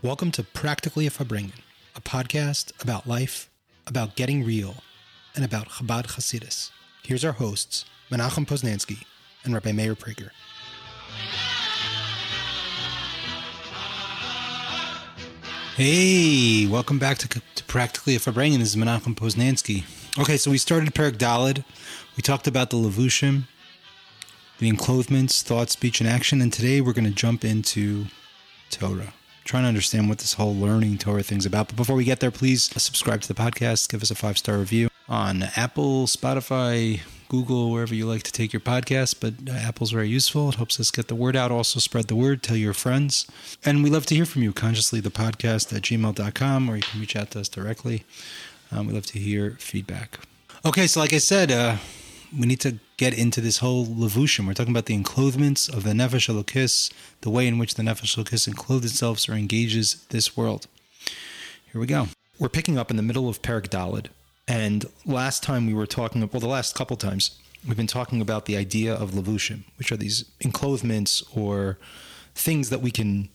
Welcome to Practically a Farbrengen, a podcast about life, about getting real, and about Chabad Hasidus. Here's our hosts, Menachem Poznansky and Rabbi Meir Prager. Hey, welcome back to, to Practically a Farbrengen. This is Menachem Poznansky. Okay, so we started Perek Daled. We talked about the Levushim, the enclothements, thought, speech, and action, and today we're going to jump into Torah trying to understand what this whole learning Torah thing's about. But before we get there, please subscribe to the podcast, give us a five star review on Apple, Spotify, Google, wherever you like to take your podcast. But uh, Apple's very useful. It helps us get the word out. Also, spread the word, tell your friends. And we love to hear from you. Consciously, the podcast at gmail.com, or you can reach out to us directly. Um, we love to hear feedback. Okay, so like I said, uh, we need to get into this whole levushim. We're talking about the enclothements of the nefesh elokis, the way in which the nefesh elokis enclothes itself or engages this world. Here we go. We're picking up in the middle of Perek Daled, and last time we were talking, well, the last couple times we've been talking about the idea of levushim, which are these enclothements or things that we can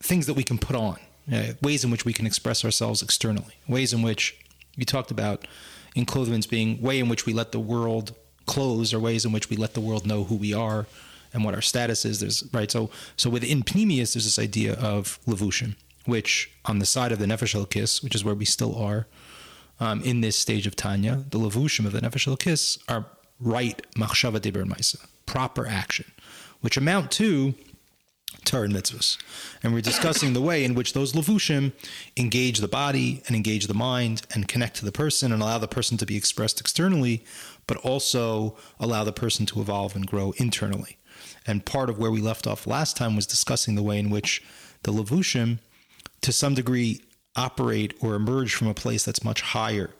things that we can put on, uh, ways in which we can express ourselves externally, ways in which you talked about enclothements being way in which we let the world clothes are ways in which we let the world know who we are and what our status is. There's right. So so within Pnimius, there's this idea of levushim, which on the side of the Nefesh Elokis, which is where we still are um, in this stage of Tanya, the levushim of the Nefesh Elokis are right machshava dibbur maisa, proper action, which amount to Torah and mitzvahs. And we're discussing the way in which those levushim engage the body and engage the mind and connect to the person and allow the person to be expressed externally but also allow the person to evolve and grow internally. And part of where we left off last time was discussing the way in which the Levushim, to some degree, operate or emerge from a place that's much higher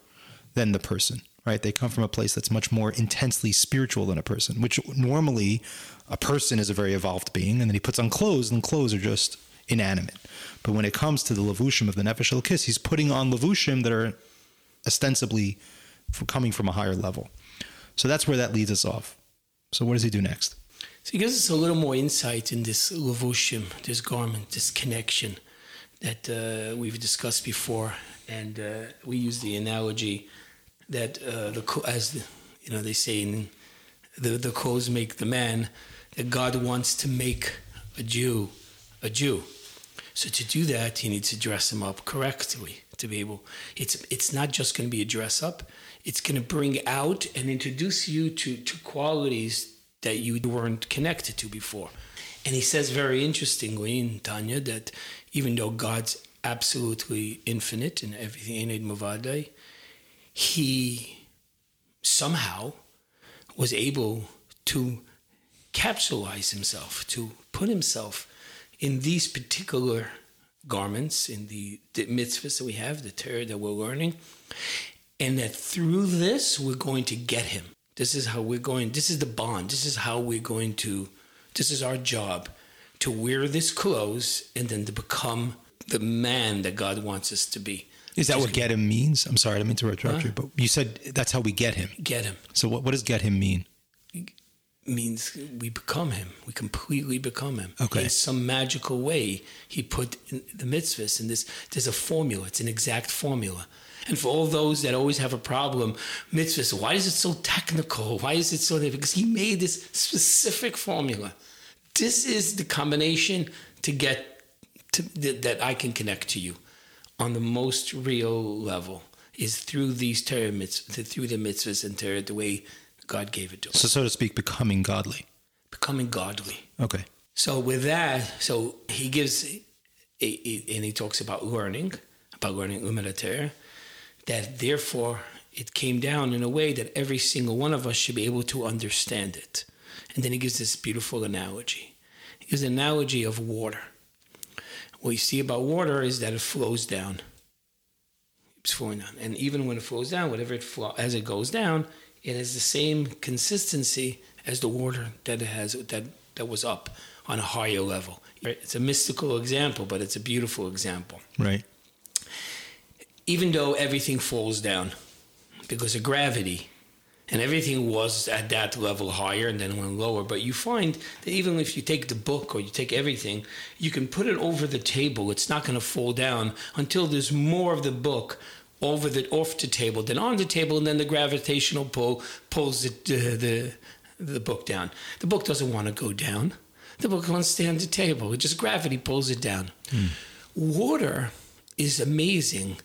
than the person, right? They come from a place that's much more intensely spiritual than a person, which normally a person is a very evolved being, and then he puts on clothes, and clothes are just inanimate. But when it comes to the Levushim of the Nefesh Kiss, he's putting on Levushim that are ostensibly coming from a higher level. So that's where that leads us off. So what does he do next? So he gives us a little more insight in this levushim, this garment, this connection that uh, we've discussed before, and uh, we use the analogy that uh, the as you know they say in the the clothes make the man. That God wants to make a Jew a Jew. So to do that, he needs to dress him up correctly to be able. It's it's not just going to be a dress up it's going to bring out and introduce you to, to qualities that you weren't connected to before. And he says very interestingly in Tanya that even though God's absolutely infinite and everything in Mavadai, he somehow was able to capsulize himself, to put himself in these particular garments, in the, the mitzvahs that we have, the Torah that we're learning, and that through this we're going to get him. This is how we're going. This is the bond. This is how we're going to. This is our job to wear this clothes and then to become the man that God wants us to be. Is that what get him means? I'm sorry, I didn't mean to interrupt huh? you, but you said that's how we get him. Get him. So what, what does get him mean? It means we become him. We completely become him. Okay. In some magical way, he put the mitzvahs in this. There's a formula. It's an exact formula and for all those that always have a problem, mitzvahs, why is it so technical? Why is it so difficult? Because he made this specific formula. This is the combination to get to, that I can connect to you on the most real level is through these Torah mitzvahs, through the mitzvahs and Torah, the way God gave it to us. So, so to speak, becoming godly. Becoming godly. Okay. So with that, so he gives, a, a, and he talks about learning, about learning Umet Torah, that therefore it came down in a way that every single one of us should be able to understand it. And then he gives this beautiful analogy. He gives an analogy of water. What you see about water is that it flows down. It's flowing down. And even when it flows down, whatever it flow, as it goes down, it has the same consistency as the water that it has that, that was up on a higher level. It's a mystical example, but it's a beautiful example. Right even though everything falls down because of gravity, and everything was at that level higher and then went lower. But you find that even if you take the book or you take everything, you can put it over the table. It's not going to fall down until there's more of the book over the off the table than on the table, and then the gravitational pull pulls it, uh, the the book down. The book doesn't want to go down. The book wants to stay on the table. It just gravity pulls it down. Mm. Water is amazing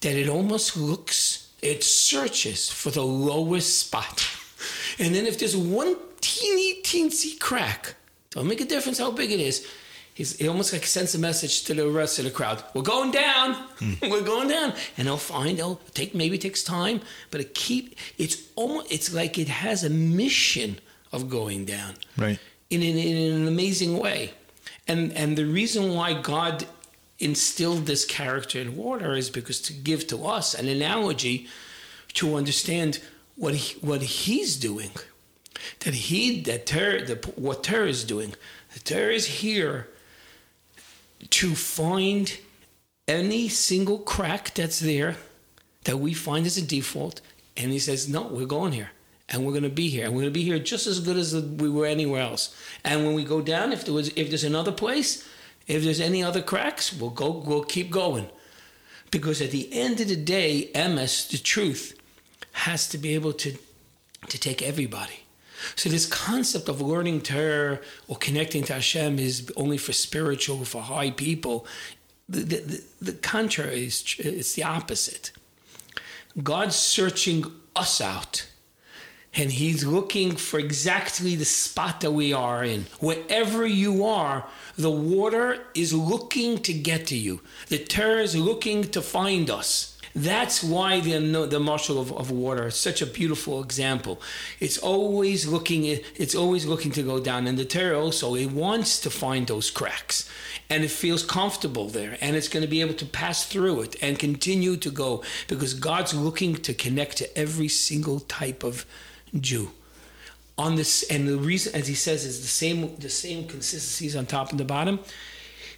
that it almost looks, it searches for the lowest spot. And then if there's one teeny, teensy crack, don't make a difference how big it is, he's, he almost like sends a message to the rest of the crowd. We're going down. Mm. We're going down. And he'll find, he'll take, maybe it takes time, but it keep, it's almost, it's like it has a mission of going down. Right. In, in, in an amazing way. And, and the reason why God instilled this character in water is because to give to us an analogy to understand what he, what he's doing that he that ter, the, what Torah is doing. The Torah is here to find any single crack that's there that we find as a default and he says no we're going here and we're going to be here and we're going to be here just as good as we were anywhere else. And when we go down if there was if there's another place if there's any other cracks, we'll go. We'll keep going, because at the end of the day, emes, the truth, has to be able to to take everybody. So this concept of learning Torah or connecting to Hashem is only for spiritual, for high people. The, the, the contrary is it's the opposite. God's searching us out and he's looking for exactly the spot that we are in. Wherever you are, the water is looking to get to you. The Torah is looking to find us. That's why the the mashal of, of water is such a beautiful example. It's always looking it's always looking to go down, and the Torah also it wants to find those cracks, and it feels comfortable there, and it's going to be able to pass through it and continue to go because God's looking to connect to every single type of Jew. On this, and the reason, as he says, is the same the same consistencies on top and the bottom.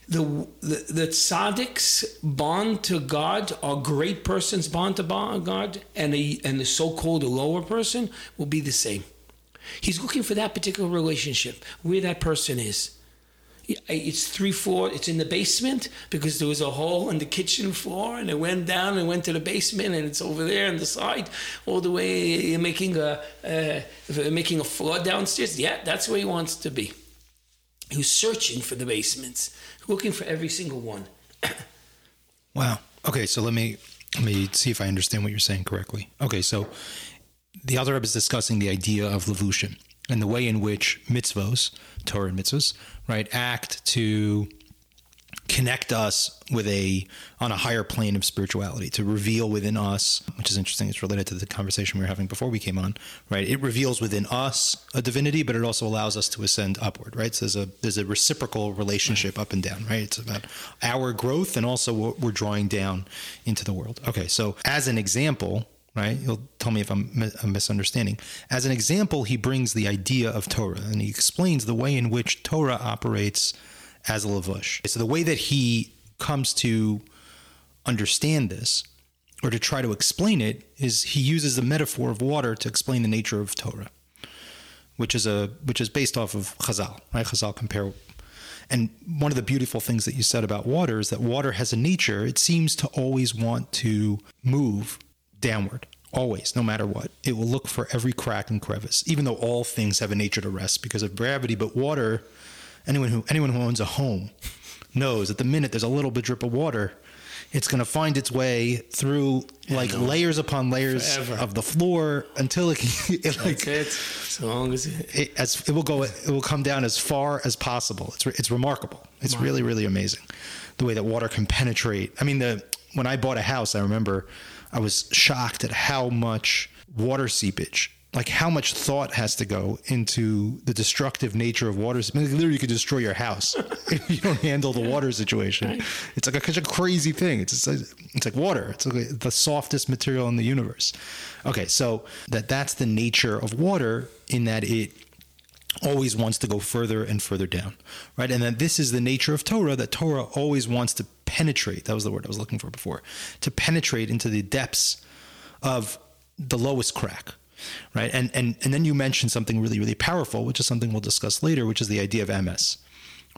The, the the tzaddiks bond to God are great persons bond to God, and the and the so-called lower person will be the same. He's looking for that particular relationship where that person is it's three floor it's in the basement because there was a hole in the kitchen floor and it went down and went to the basement and it's over there on the side all the way making a uh, making a floor downstairs. Yeah that's where he wants to be. He was searching for the basements looking for every single one. Wow. Okay so let me let me see if i understand what you're saying correctly. Okay so the other is discussing the idea of levushim and the way in which mitzvos, Torah and mitzvos, right, act to connect us with a on a higher plane of spirituality to reveal within us which is interesting it's related to the conversation we were having before we came on right? It reveals within us a divinity but it also allows us to ascend upward right? So there's a there's a reciprocal relationship up and down right? It's about our growth and also what we're drawing down into the world. Okay so as an example right? You'll tell me if I'm, I'm, misunderstanding. As an example, he brings the idea of Torah and he explains the way in which Torah operates as a lavush. So the way that he comes to understand this or to try to explain it is he uses the metaphor of water to explain the nature of Torah, which is a which is based off of Chazal, right? Chazal compare and one of the beautiful things that you said about water is that water has a nature. It seems to always want to move downward always no matter what it will look for every crack and crevice even though all things have a nature to rest because of gravity but water anyone who anyone who owns a home knows that the minute there's a little bit drip of water it's going to find its way through like layers upon layers Forever. of the floor until it, it like it. so long as it, it, as it will go it will come down as far as possible it's it's remarkable it's wow. really really amazing the way that water can penetrate i mean the when i bought a house i remember I was shocked at how much water seepage, like how much thought has to go into the destructive nature of water. I mean, literally, you could destroy your house if you don't handle the water situation. It's like a, such a crazy thing. It's it's, it's like water. It's like the softest material in the universe. Okay, so that that's the nature of water in that it always wants to go further and further down, right? And then this is the nature of Torah, that Torah always wants to penetrate. That was the word I was looking for before. To penetrate into the depths of the lowest crack. right? And and and then you mentioned something really really powerful, which is something we'll discuss later, which is the idea of emes,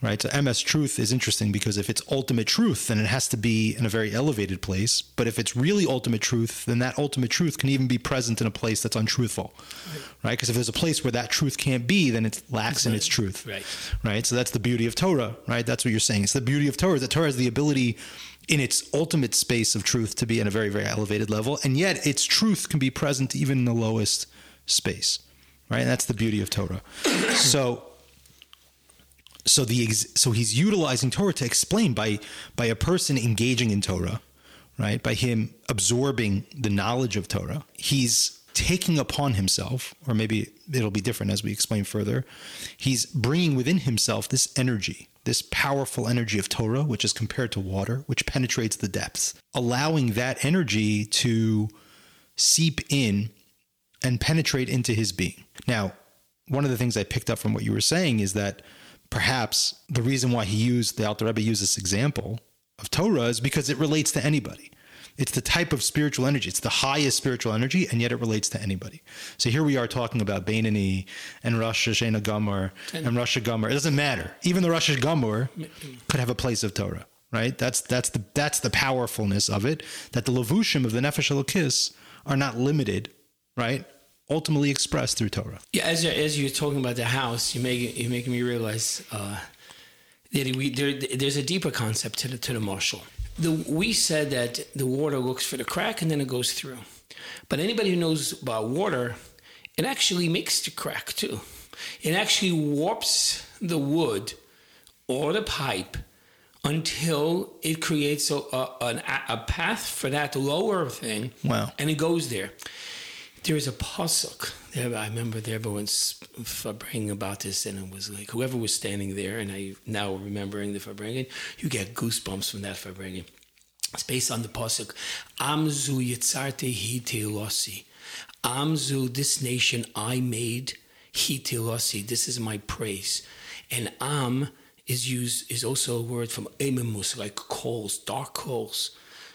right? So emes truth is interesting because if it's ultimate truth, then it has to be in a very elevated place. But if it's really ultimate truth, then that ultimate truth can even be present in a place that's untruthful, right? Because if there's a place where that truth can't be, then it lacks in its truth, Right. Right. So that's the beauty of Torah, right? That's what you're saying. It's the beauty of Torah. That Torah has the ability in its ultimate space of truth to be in a very, very elevated level. And yet its truth can be present even in the lowest space. Right. And that's the beauty of Torah. so so the ex- so he's utilizing Torah to explain by by a person engaging in Torah, right? By him absorbing the knowledge of Torah, he's taking upon himself, or maybe it'll be different as we explain further. He's bringing within himself this energy, this powerful energy of Torah, which is compared to water, which penetrates the depths, allowing that energy to seep in and penetrate into his being. Now, one of the things I picked up from what you were saying is that perhaps the reason why he used the Alter Rebbe used this example of Torah is because it relates to anybody. It's the type of spiritual energy. It's the highest spiritual energy, and yet it relates to anybody. So here we are talking about Beinoni and Rosh Hashanah Gomer and Rosh Gomer. It doesn't matter. Even the Rosh Gomer could have a place of Torah, right? That's that's the that's the powerfulness of it. That the levushim of the Nefesh Elokis are not limited, right? Ultimately expressed through Torah. Yeah, as you're, as you're talking about the house, you make you're making me realize uh, that we there, there's a deeper concept to the to the mashal. The, we said that the water looks for the crack and then it goes through, but anybody who knows about water, it actually makes the crack too. It actually warps the wood or the pipe until it creates a, a, a path for that lower thing. Wow. And it goes there. There is a pasuk there. I remember there, but when Fabring about this, and it was like whoever was standing there, and I now remembering the farbrengen, you get goosebumps from that farbrengen. It's based on the pasuk, Amzu yitzarte hi telosi. Amzu, this nation I made, hi telosi. This is my praise. And Am is used is also a word from emimus, like coals, dark coals.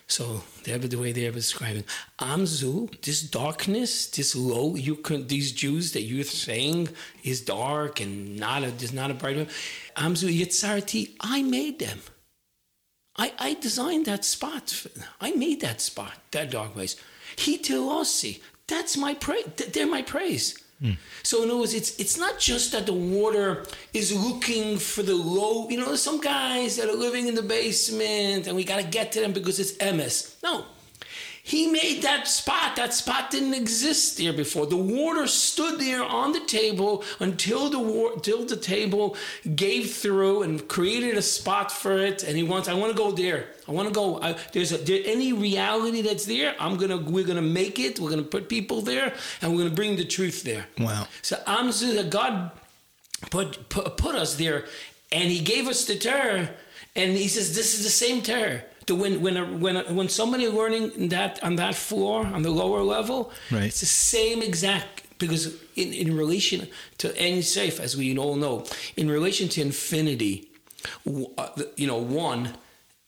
So the the way they are describing Amzu, this darkness, this low, you can these Jews that you're saying is dark and not a is not a bright one. Amzu Yitzarti, I made them. I, I designed that spot. I made that spot, that dark place. He telosi. That's my praise. They're my praise. Mm. So in other words, it's it's not just that the water is looking for the low. You know, there's some guys that are living in the basement, and we got to get to them because it's emes. No, he made that spot. That spot didn't exist there before. The water stood there on the table until the war, until the table gave through and created a spot for it. And he wants, I want to go there. I want to go. I, there's a, there, any reality that's there. I'm gonna, we're gonna make it. We're gonna put people there, and we're gonna bring the truth there. Wow. So that God put, put put us there, and He gave us the Torah, and He says this is the same Torah. To when when a, when a, when somebody learning that on that floor on the lower level, Right. it's the same exact because in, in relation to Ein Sof, as we all know, in relation to infinity, uh, you know, one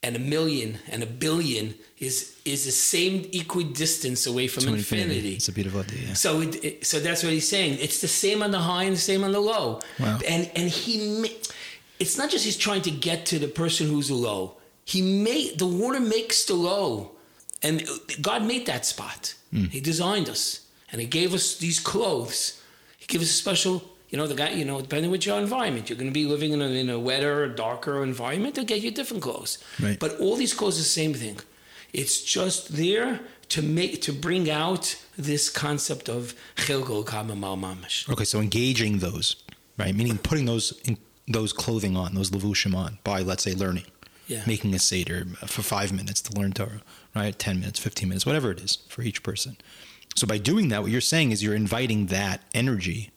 and a million and a billion is is the same equidistance away from To infinity. It's a beautiful idea. yeah. So, it, it- so that's what he's saying. It's the same on the high and the same on the low. Wow. And and he, it's not just he's trying to get to the person who's low. He made the water makes the low, and God made that spot. Hmm. He designed us, and He gave us these clothes. He gave us a special. You know, the guy. You know, depending with your environment, you're going to be living in a, in a wetter, darker environment. They'll get you different clothes. Right. But all these clothes are the same thing. It's just there to make to bring out this concept of chilgul kamamal mamash. Okay, so engaging those, right? Meaning putting those in, those clothing on, those levushim on by, let's say, learning, Yeah. making a seder for five minutes to learn Torah, right? Ten minutes, fifteen minutes, whatever it is for each person. So by doing that, what you're saying is you're inviting that energy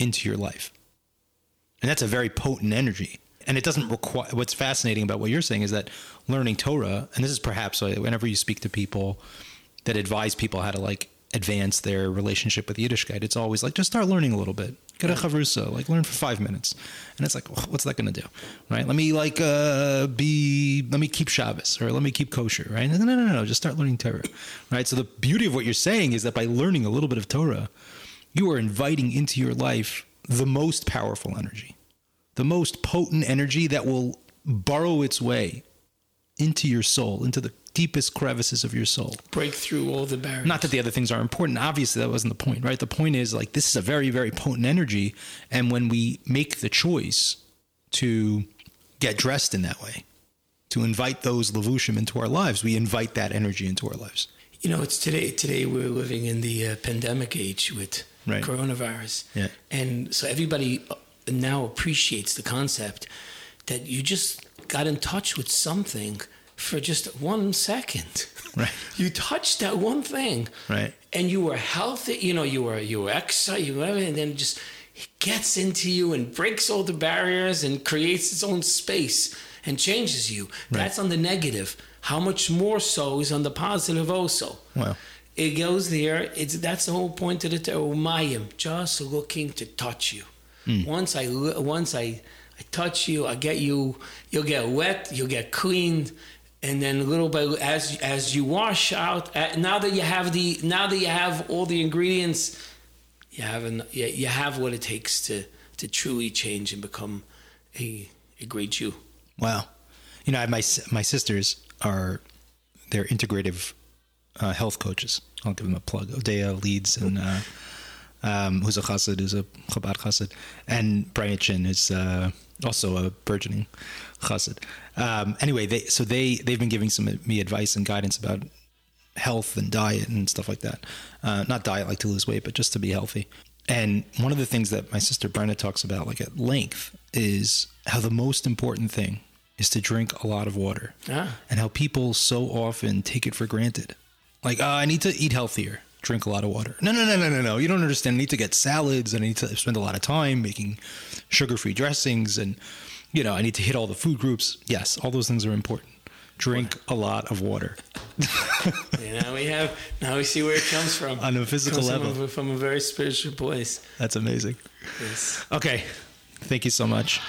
into your life, and that's a very potent energy. And it doesn't require. What's fascinating about what you're saying is that learning Torah, and this is perhaps whenever you speak to people that advise people how to like advance their relationship with Yiddishkeit, it's always like just start learning a little bit. Get a chavrusa, like learn for five minutes, and it's like, what's that going to do, right? Let me like uh, be, let me keep Shabbos or let me keep kosher, right? No, no, no, no, just start learning Torah, right? So the beauty of what you're saying is that by learning a little bit of Torah, you are inviting into your life the most powerful energy, the most potent energy that will borrow its way into your soul, into the deepest crevices of your soul. Break through all the barriers. Not that the other things are important. Obviously, that wasn't the point, right? The point is like this is a very, very potent energy. And when we make the choice to get dressed in that way, to invite those levushim into our lives, we invite that energy into our lives. You know, it's today. Today we're living in the uh, pandemic age with Right. coronavirus, Yeah. and so everybody uh, now appreciates the concept that you just got in touch with something for just one second. Right. You touched that one thing, Right. and you were healthy. You know, you were you were exercising, you were, and then just it gets into you and breaks all the barriers and creates its own space and changes you. That's on the negative. How much more so is on the positive also. Wow. It goes there. It's that's the whole point of the Umayim, oh, just looking to touch you. Hmm. Once I once I, I touch you, I get you. You'll get wet. You'll get cleaned, and then little by little, as as you wash out. Now that you have the now that you have all the ingredients, you have an, you, have what it takes to to truly change and become a a great Jew. Wow. You know, my my sisters are they're integrative uh, health coaches. I'll give them a plug. Odea leads and uh, um, who's a chassid, who's a Chabad chassid, and Brian Chin is uh, also a burgeoning chassid. Um, anyway, they so they they've been giving some me advice and guidance about health and diet and stuff like that. Uh, not diet like to lose weight, but just to be healthy. And one of the things that my sister Brenda talks about, like at length, is how the most important thing is to drink a lot of water, Ah. and how people so often take it for granted. Like, oh, I need to eat healthier, drink a lot of water. No, no, no, no, no, no. You don't understand. I need to get salads, and I need to spend a lot of time making sugar-free dressings, and you know, I need to hit all the food groups. Yes, all those things are important. Drink a lot of water. And now we have now we see where it comes from On a physical Comes from level. a- from a very spiritual place. That's amazing. Yes. Okay. Thank you so much.